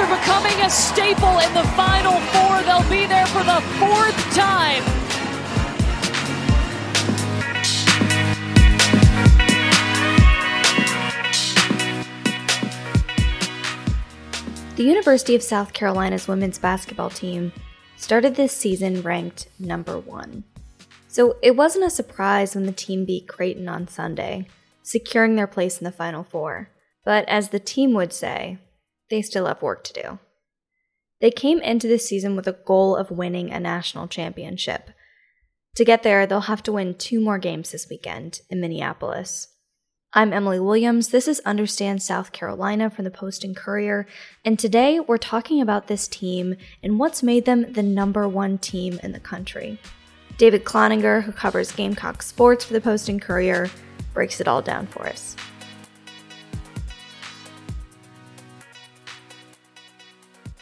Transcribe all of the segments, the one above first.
Are becoming a staple in the Final Four. They'll be there for the fourth time. The University of South Carolina's women's basketball team started this season ranked number one. So it wasn't a surprise when the team beat Creighton on Sunday, securing their place in the Final Four. But as the team would say, they still have work to do. They came into this season with a goal of winning a national championship. To get there, they'll have to win two more games this weekend in Minneapolis. I'm Emily Williams. This is Understand South Carolina from the Post and Courier, and today we're talking about this team and what's made them the number one team in the country. David Cloninger, who covers Gamecock sports for the Post and Courier, breaks it all down for us.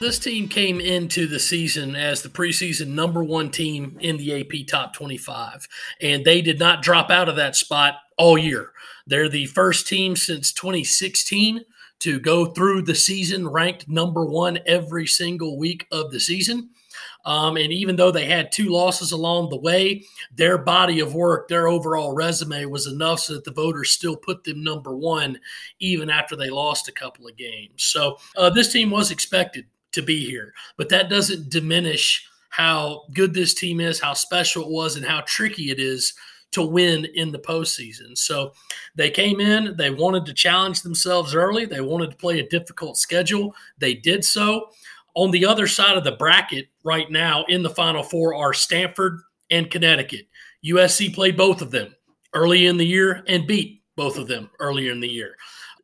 This team came into the season as the preseason number one team in the AP Top 25, and they did not drop out of that spot all year. They're the first team since 2016 to go through the season ranked number one every single week of the season. Um, and even though they had two losses along the way, their body of work, their overall resume was enough so that the voters still put them number one, even after they lost a couple of games. So uh, this team was expected to be here, but that doesn't diminish how good this team is, how special it was, and how tricky it is to win in the postseason. So they came in, they wanted to challenge themselves early, they wanted to play a difficult schedule. They did so. On the other side of the bracket right now in the Final Four are Stanford and Connecticut. USC played both of them early in the year and beat both of them earlier in the year.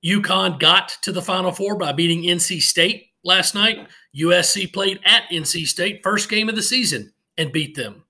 UConn got to the Final Four by beating NC State last night. USC played at NC State, first game of the season, and beat them.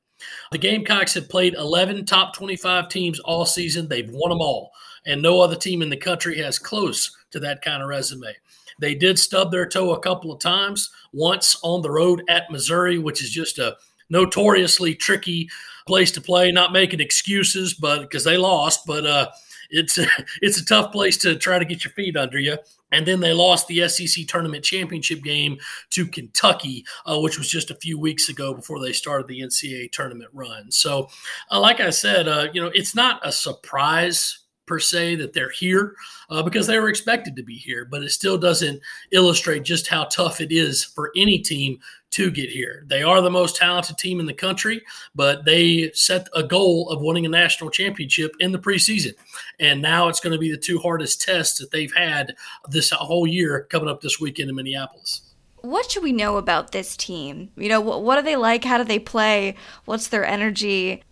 The Gamecocks have played 11 top 25 teams all season. They've won them all, and no other team in the country has close to that kind of resume. They did stub their toe a couple of times, once on the road at Missouri, which is just a notoriously tricky place to play. Not making excuses, but because they lost, but uh, it's it's a tough place to try to get your feet under you. And then they lost the SEC tournament championship game to Kentucky, uh, which was just a few weeks ago before they started the NCAA tournament run. So, uh, like I said, uh, you know, it's not a surprise per se that they're here uh, because they were expected to be here, but it still doesn't illustrate just how tough it is for any team to get here. They are the most talented team in the country, but they set a goal of winning a national championship in the preseason. And now it's going to be the two hardest tests that they've had this whole year coming up this weekend in Minneapolis. What should we know about this team? You know, what, are they like? How do they play? What's their energy?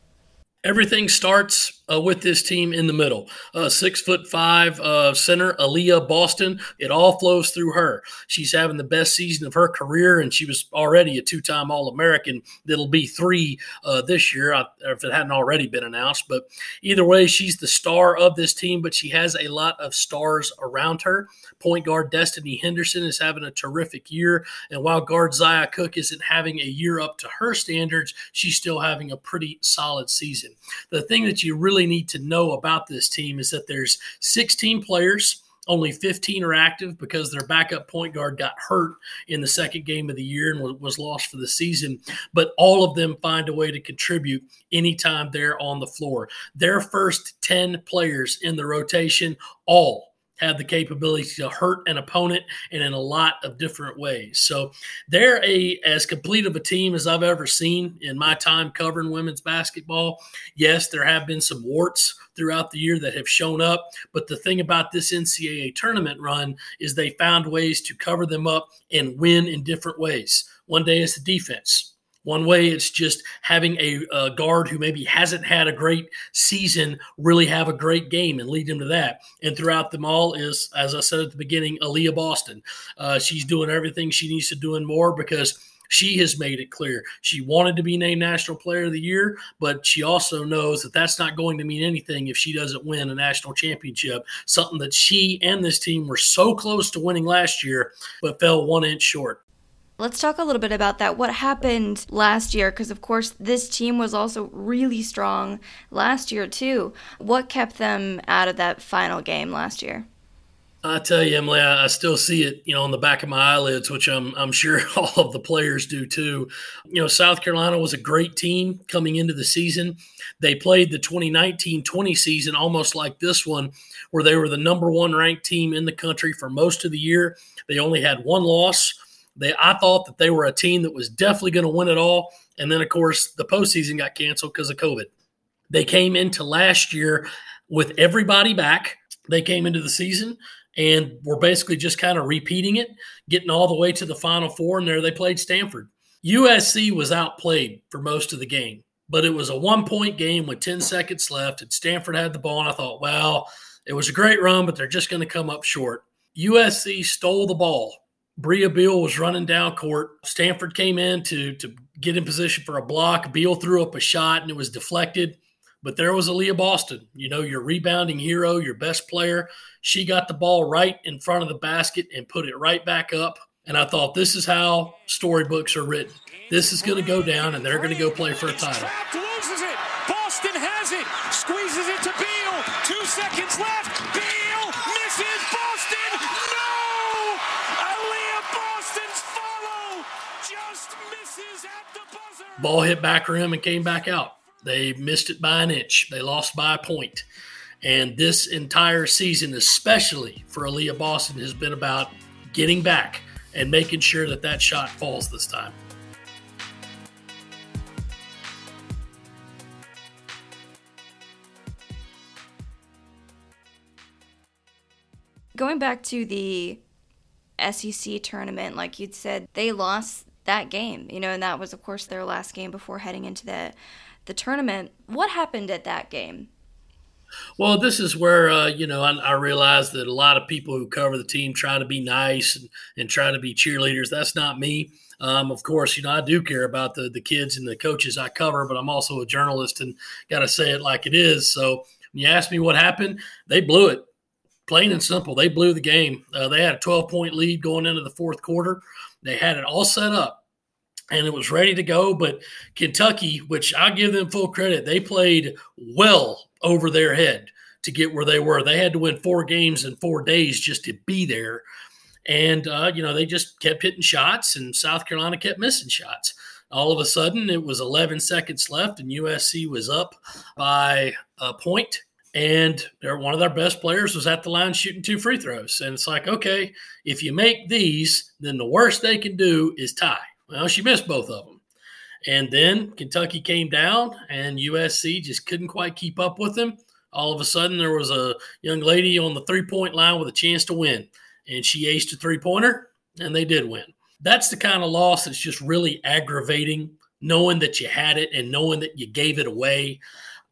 Everything starts uh, with this team in the middle. Uh, six foot five uh, center, Aliyah Boston. It all flows through her. She's having the best season of her career, and she was already a two time All American. That'll be three uh, this year, if it hadn't already been announced. But either way, she's the star of this team, but she has a lot of stars around her. Point guard Destiny Henderson is having a terrific year. And while guard Zia Cooke isn't having a year up to her standards, she's still having a pretty solid season. The thing that you really need to know about this team is that there's 16 players. Only 15 are active because their backup point guard got hurt in the second game of the year and was lost for the season. But all of them find a way to contribute anytime they're on the floor. Their first 10 players in the rotation all have the capability to hurt an opponent and in a lot of different ways. So they're a as complete of a team as I've ever seen in my time covering women's basketball. Yes, there have been some warts throughout the year that have shown up, but the thing about this NCAA tournament run is they found ways to cover them up and win in different ways. One day it's the defense. One way it's just having a, a, guard who maybe hasn't had a great season really have a great game and lead them to that. And throughout them all is, as I said at the beginning, Aliyah Boston. Uh, she's doing everything she needs to do and more because she has made it clear she wanted to be named National Player of the Year, but she also knows that that's not going to mean anything if she doesn't win a national championship. Something that she and this team were so close to winning last year, but fell one inch short. Let's talk a little bit about that. What happened last year? Because, of course, this team was also really strong last year, too. What kept them out of that final game last year? I tell you, Emily, I, still see it, you know, on the back of my eyelids, which I'm I'm sure all of the players do too. You know, South Carolina was a great team coming into the season. They played the 2019-20 season almost like this one, where they were the number one ranked team in the country for most of the year. They only had one loss. They I thought that they were a team that was definitely going to win it all. And then of course the postseason got canceled because of COVID. They came into last year with everybody back. They came into the season and we're basically just kind of repeating it, getting all the way to the Final Four, and there they played Stanford. USC was outplayed for most of the game, but it was a one point game with 10 seconds left, and Stanford had the ball. And I thought, well, it was a great run, but they're just going to come up short. USC stole the ball. Brea Beal was running down court. Stanford came in to, to get in position for a block. Beal threw up a shot and it was deflected. But there was Aliyah Boston, you know, your rebounding hero, your best player. She got the ball right in front of the basket and put it right back up. And I thought, this is how storybooks are written. This is going to go down, and they're going to go play for a title. Ball hit back rim and came back out. They missed it by an inch. They lost by a point. And this entire season, especially for Aliyah Boston, has been about getting back and making sure that that shot falls this time. Going back to the SEC tournament, like you'd said, they lost that game, you know, and that was, of course, their last game before heading into the the tournament. What happened at that game? Well, this is where uh, you know I, I realize that a lot of people who cover the team try to be nice and, and try to be cheerleaders. That's not me. Um, of course, you know I do care about the the kids and the coaches I cover, but I'm also a journalist and got to say it like it is. So when you ask me what happened, they blew it. Plain and simple, they blew the game. Uh, they had a 12 point lead going into the fourth quarter. They had it all set up and it was ready to go. But Kentucky, which I give them full credit, they played well over their head to get where they were. They had to win four games in four days just to be there. And, uh, you know, they just kept hitting shots, and South Carolina kept missing shots. All of a sudden, it was 11 seconds left, and USC was up by a point, And one of their best players was at the line shooting two free throws. And it's like, okay, if you make these, then the worst they can do is tie well, she missed both of them. And then Kentucky came down, and USC just couldn't quite keep up with them. All of a sudden, there was a young lady on the three point line with a chance to win, and she aced a three pointer, and they did win. That's the kind of loss that's just really aggravating, knowing that you had it and knowing that you gave it away.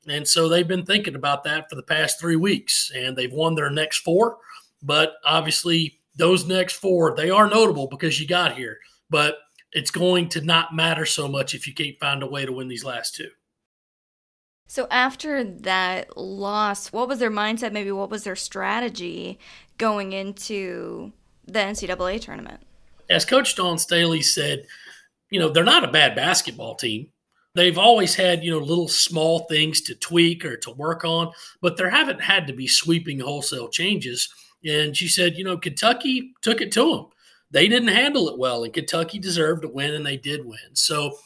And so they've been thinking about that for the past three weeks, and they've won their next four. But obviously, those next four, they are notable because you got here. But it's going to not matter so much if you can't find a way to win these last two. So after that loss, what was their mindset? Maybe what was their strategy going into the NCAA tournament? As Coach Dawn Staley said, you know, they're not a bad basketball team. They've always had, you know, little small things to tweak or to work on, but there haven't had to be sweeping wholesale changes. And she said, you know, Kentucky took it to them they didn't handle it well, and Kentucky deserved to win, and they did win. So,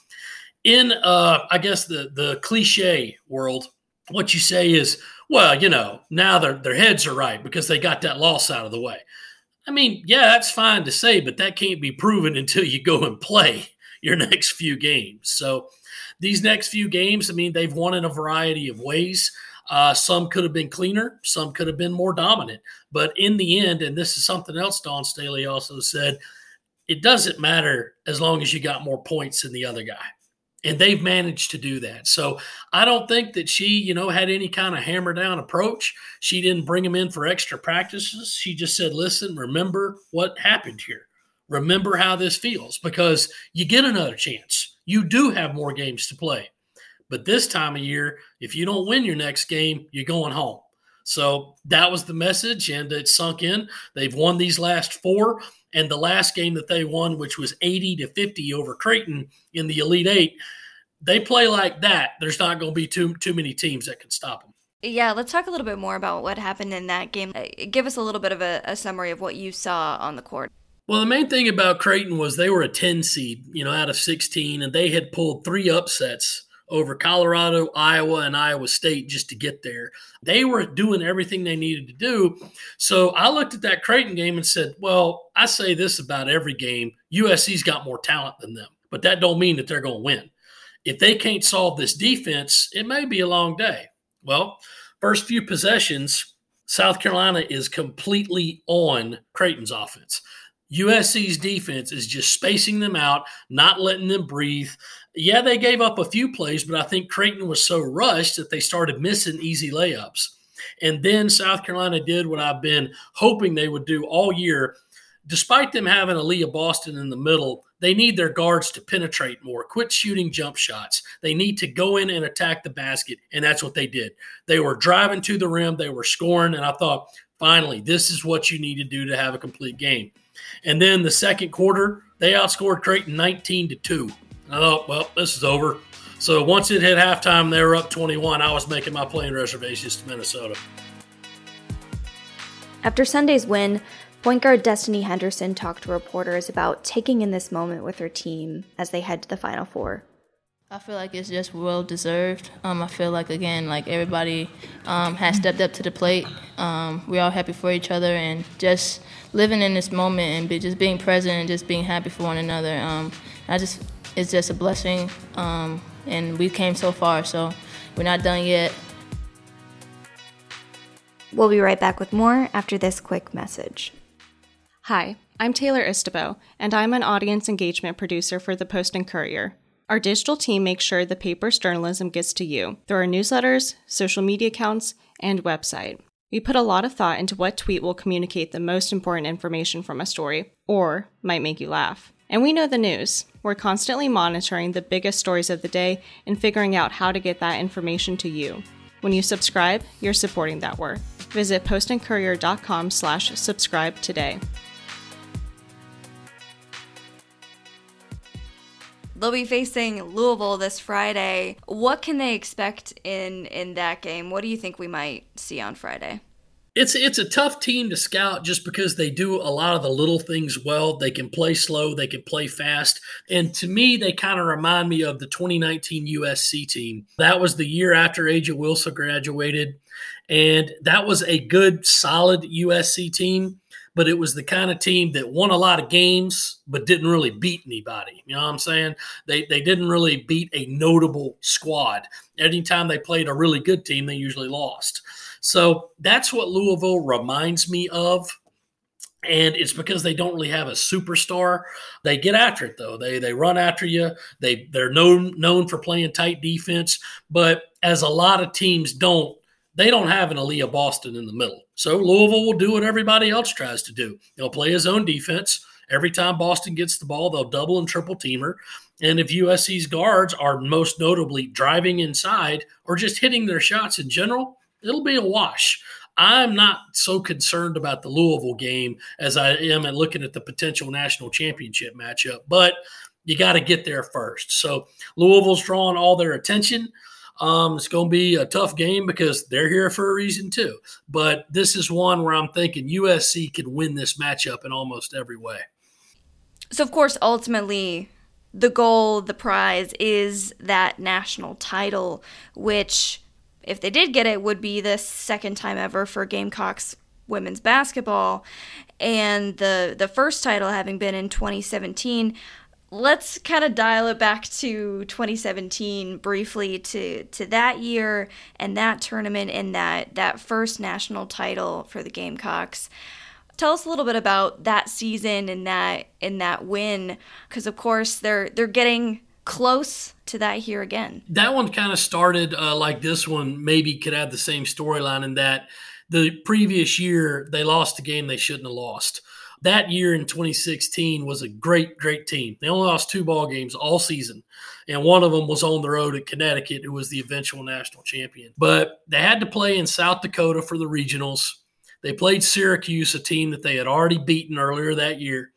in uh, I guess the the cliche world, what you say is, well, you know, now their their heads are right because they got that loss out of the way. I mean, yeah, that's fine to say, but that can't be proven until you go and play your next few games. So, these next few games, I mean, they've won in a variety of ways. Uh, some could have been cleaner, some could have been more dominant. But in the end, and this is something else Dawn Staley also said, it doesn't matter as long as you got more points than the other guy. And they've managed to do that. So I don't think that she, you know, had any kind of hammer down approach. She didn't bring them in for extra practices. She just said, listen, remember what happened here. Remember how this feels because you get another chance. You do have more games to play. But this time of year, if you don't win your next game, you're going home. So that was the message, and it sunk in. They've won these last four, and the last game that they won, which was 80 to 50 over Creighton in the Elite Eight, they play like that. There's not going to be too too many teams that can stop them. Yeah, let's talk a little bit more about what happened in that game. Uh, give us a little bit of a, a summary of what you saw on the court. Well, the main thing about Creighton was they were a 10 seed, you know, out of 16, and they had pulled three upsets over Colorado, Iowa, and Iowa State just to get there. They were doing everything they needed to do. So I looked at that Creighton game and said, well, I say this about every game USC's got more talent than them, but that don't mean that they're going to win. If they can't solve this defense, it may be a long day. Well, first few possessions, South Carolina is completely on Creighton's offense. USC's defense is just spacing them out, not letting them breathe. Yeah, they gave up a few plays, but I think Creighton was so rushed that they started missing easy layups. And then South Carolina did what I've been hoping they would do all year. Despite them having Aliyah Boston in the middle, they need their guards to penetrate more, quit shooting jump shots. They need to go in and attack the basket, and that's what they did. They were driving to the rim, they were scoring, and I thought, finally, this is what you need to do to have a complete game. And then the second quarter, they outscored Creighton 19 to 2. I thought, well, this is over. So once it hit halftime, they were up 21. I was making my plane reservations to Minnesota. After Sunday's win, point guard Destiny Henderson talked to reporters about taking in this moment with her team as they head to the Final Four. I feel like it's just well deserved. Um, I feel like again, like everybody um, has stepped up to the plate. Um, we're all happy for each other, and just living in this moment and be, just being present and just being happy for one another. Um, I just it's just a blessing, um, and we came so far, so we're not done yet. We'll be right back with more after this quick message. Hi, I'm Taylor Istabo, and I'm an audience engagement producer for the Post and Courier. Our digital team makes sure the paper's journalism gets to you through our newsletters, social media accounts, and website. We put a lot of thought into what tweet will communicate the most important information from a story, or might make you laugh. And we know the news. We're constantly monitoring the biggest stories of the day and figuring out how to get that information to you. When you subscribe, you're supporting that work. Visit postandcourier.com slash subscribe today. They'll be facing Louisville this Friday. What can they expect in in that game? What do you think we might see on Friday? It's it's a tough team to scout just because they do a lot of the little things well. They can play slow, they can play fast, and to me, they kind of remind me of the 2019 USC team. That was the year after A'ja Wilson graduated, and that was a good, solid USC team but it was the kind of team that won a lot of games but didn't really beat anybody. You know what I'm saying? They they didn't really beat a notable squad. Anytime they played a really good team, they usually lost. So that's what Louisville reminds me of. And it's because they don't really have a superstar. They get after it though. They they run after you. They they're known known for playing tight defense, but as a lot of teams don't, they don't have an Aliyah Boston in the middle. So Louisville will do what everybody else tries to do. They'll play his own defense. Every time Boston gets the ball, they'll double and triple teamer. And if USC's guards are most notably driving inside or just hitting their shots in general, it'll be a wash. I'm not so concerned about the Louisville game as I am at looking at the potential national championship matchup, but you got to get there first. So Louisville's drawing all their attention. Um, it's going to be a tough game because they're here for a reason too. But this is one where I'm thinking USC could win this matchup in almost every way. So, of course, ultimately, the goal, the prize is that national title, which, if they did get it, would be the second time ever for Gamecocks women's basketball. And the, the first title having been in 2017 let's kind of dial it back to 2017 briefly to to that year and that tournament and that that first national title for the Gamecocks. Tell us a little bit about that season and that and that win because of course they're they're getting close to that here again. That one kind of started uh, like this one maybe could have the same storyline in that the previous year they lost a game they shouldn't have lost that year in 2016 was a great, great team. They only lost two ball games all season, and one of them was on the road at Connecticut, who was the eventual national champion. But they had to play in South Dakota for the regionals. They played Syracuse, a team that they had already beaten earlier that year.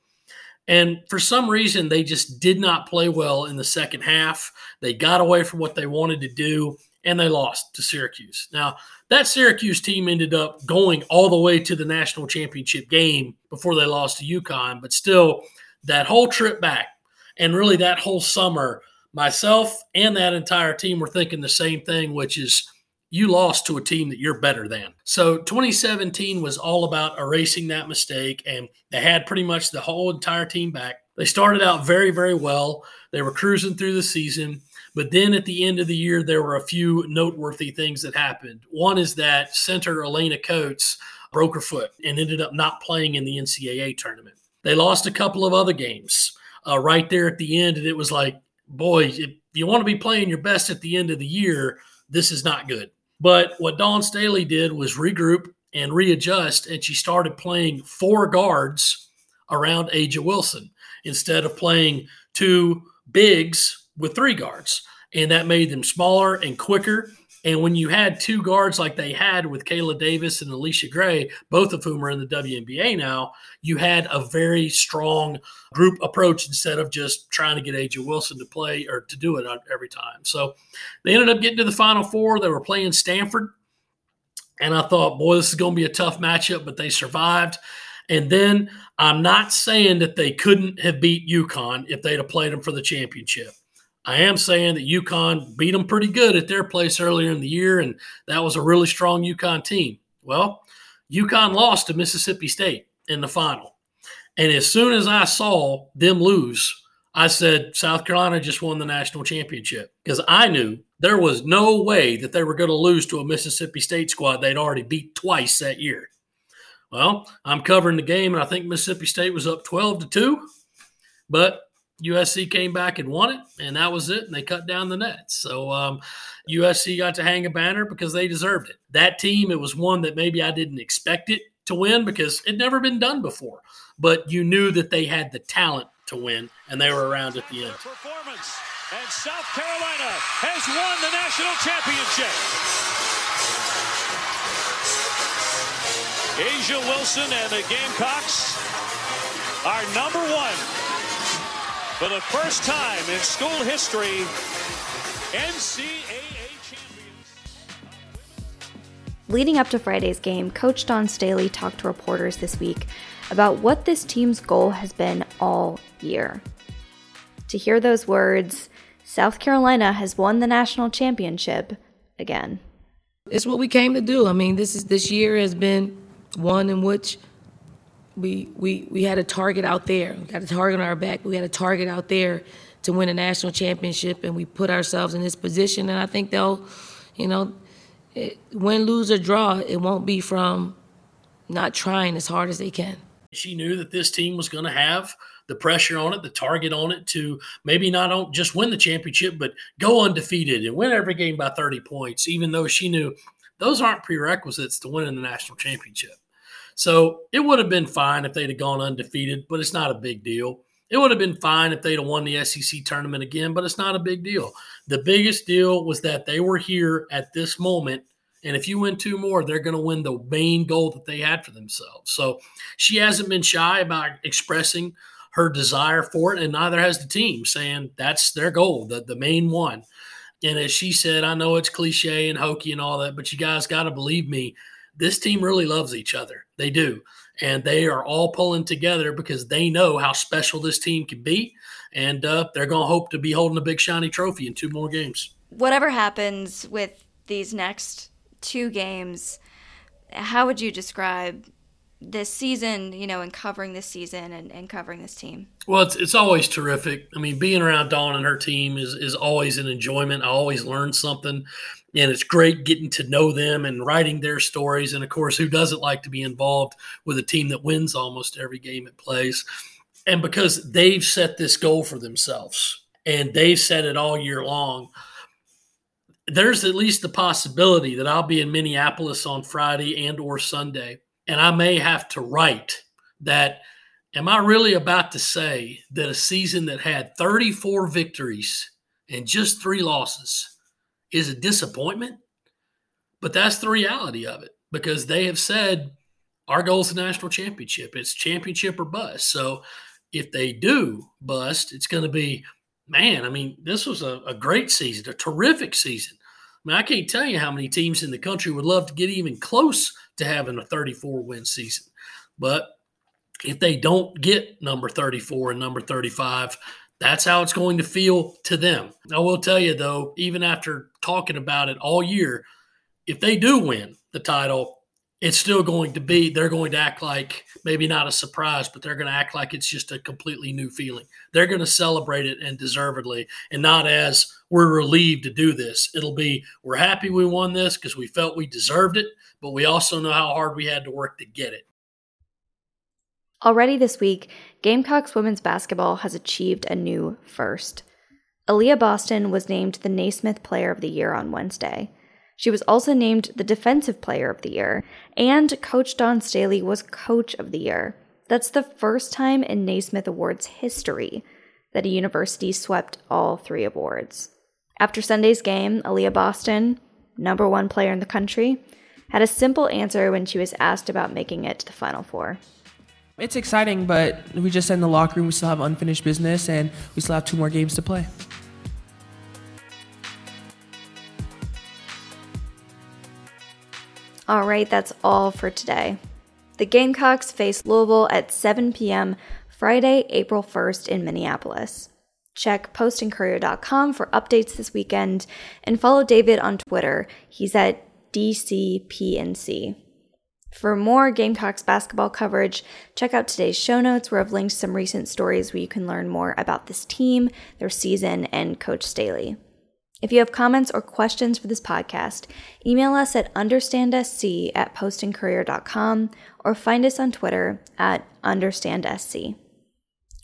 And for some reason, they just did not play well in the second half. They got away from what they wanted to do and they lost to Syracuse. Now, that Syracuse team ended up going all the way to the national championship game before they lost to UConn, but still, that whole trip back and really that whole summer, myself and that entire team were thinking the same thing, which is you lost to a team that you're better than. So 2017 was all about erasing that mistake, and they had pretty much the whole entire team back. They started out very, very well. They were cruising through the season. But then at the end of the year, there were a few noteworthy things that happened. One is that center Alaina Coates broke her foot and ended up not playing in the NCAA tournament. They lost a couple of other games uh, right there at the end, and it was like, boy, if you want to be playing your best at the end of the year, this is not good. But what Dawn Staley did was regroup and readjust, and she started playing four guards around A'ja Wilson instead of playing two bigs with three guards. And that made them smaller and quicker. And when you had two guards like they had with Kaela Davis and Allisha Gray, both of whom are in the WNBA now, you had a very strong group approach instead of just trying to get A'ja Wilson to play or to do it every time. So they ended up getting to the Final Four. They were playing Stanford. And I thought, boy, this is going to be a tough matchup, but they survived. And then I'm not saying that they couldn't have beat UConn if they'd have played them for the championship. I am saying that UConn beat them pretty good at their place earlier in the year, and that was a really strong UConn team. Well, UConn lost to Mississippi State in the final. And as soon as I saw them lose, I said South Carolina just won the national championship because I knew there was no way that they were going to lose to a Mississippi State squad they'd already beat twice that year. Well, I'm covering the game, and I think Mississippi State was up 12 to 2, but USC came back and won it, and that was it. And they cut down the nets. So um, USC got to hang a banner because they deserved it. That team, it was one that maybe I didn't expect it to win because it never been done before. But you knew that they had the talent to win, and they were around at the end. Performance, and South Carolina has won the national championship. A'ja Wilson and the Gamecocks are number one for the first time in school history, NCAA champions. Leading up to Friday's game, Coach Dawn Staley talked to reporters this week about what this team's goal has been all year. To hear those words, South Carolina has won the national championship again. It's what we came to do. I mean, this is this year has been one in which we, we, we had a target out there. We got a target on our back. We had a target out there to win a national championship, and we put ourselves in this position. And I think they'll, you know, it, win, lose, or draw, it won't be from not trying as hard as they can. She knew that this team was going to have the pressure on it, the target on it to maybe not just win the championship, but go undefeated and win every game by 30 points, even though she knew those aren't prerequisites to winning the national championship. So it would have been fine if they'd have gone undefeated, but it's not a big deal. It would have been fine if they'd have won the SEC tournament again, but it's not a big deal. The biggest deal was that they were here at this moment. And if you win two more, they're going to win the main goal that they had for themselves. So she hasn't been shy about expressing her desire for it, and neither has the team, saying that's their goal, the, the main one. And as she said, I know it's cliche and hokey and all that, but you guys got to believe me this team really loves each other. They do. And they are all pulling together because they know how special this team can be. And uh, they're going to hope to be holding a big shiny trophy in two more games. Whatever happens with these next two games, how would you describe this season, you know, and covering this season and, and covering this team? Well, it's, it's always terrific. I mean, being around Dawn and her team is, is always an enjoyment. I always learn something and it's great getting to know them and writing their stories. And of course, who doesn't like to be involved with a team that wins almost every game it plays? And because they've set this goal for themselves and they've set it all year long, there's at least the possibility that I'll be in Minneapolis on Friday and or Sunday, and I may have to write that. Am I really about to say that a season that had 34 victories and just three losses is a disappointment, but that's the reality of it because they have said our goal is the national championship. It's championship or bust. So if they do bust, it's going to be, man, I mean, this was a, a great season, a terrific season. I mean, I can't tell you how many teams in the country would love to get even close to having a 34 win season. But if they don't get number 34 and number 35, that's how it's going to feel to them. I will tell you, though, even after talking about it all year, if they do win the title, it's still going to be, they're going to act like maybe not a surprise, but they're going to act like it's just a completely new feeling. They're going to celebrate it and deservedly, and not as we're relieved to do this. It'll be, we're happy we won this because we felt we deserved it, but we also know how hard we had to work to get it. Already this week, Gamecocks women's basketball has achieved a new first. Aliyah Boston was named the Naismith Player of the Year on Wednesday. She was also named the Defensive Player of the Year, and Coach Dawn Staley was Coach of the Year. That's the first time in Naismith Awards history that a university swept all three awards. After Sunday's game, Aliyah Boston, number one player in the country, had a simple answer when she was asked about making it to the Final Four. It's exciting, but we just in the locker room. We still have unfinished business, and we still have two more games to play. All right, that's all for today. The Gamecocks face Louisville at 7 p.m. Friday, April 1st in Minneapolis. Check postandcourier.com for updates this weekend and follow David on Twitter. He's at DCPNC. For more Gamecocks basketball coverage, check out today's show notes where I've linked some recent stories where you can learn more about this team, their season, and Coach Staley. If you have comments or questions for this podcast, email us at understandsc at postandcourier.com or find us on Twitter at understandsc.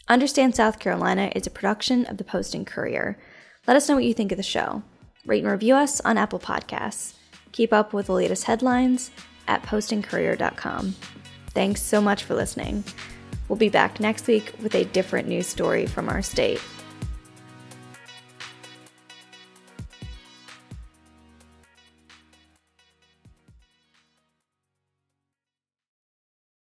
Understand South Carolina is a production of the Post and Courier. Let us know what you think of the show. Rate and review us on Apple Podcasts. Keep up with the latest headlines at postandcourier.com. Thanks so much for listening. We'll be back next week with a different news story from our state.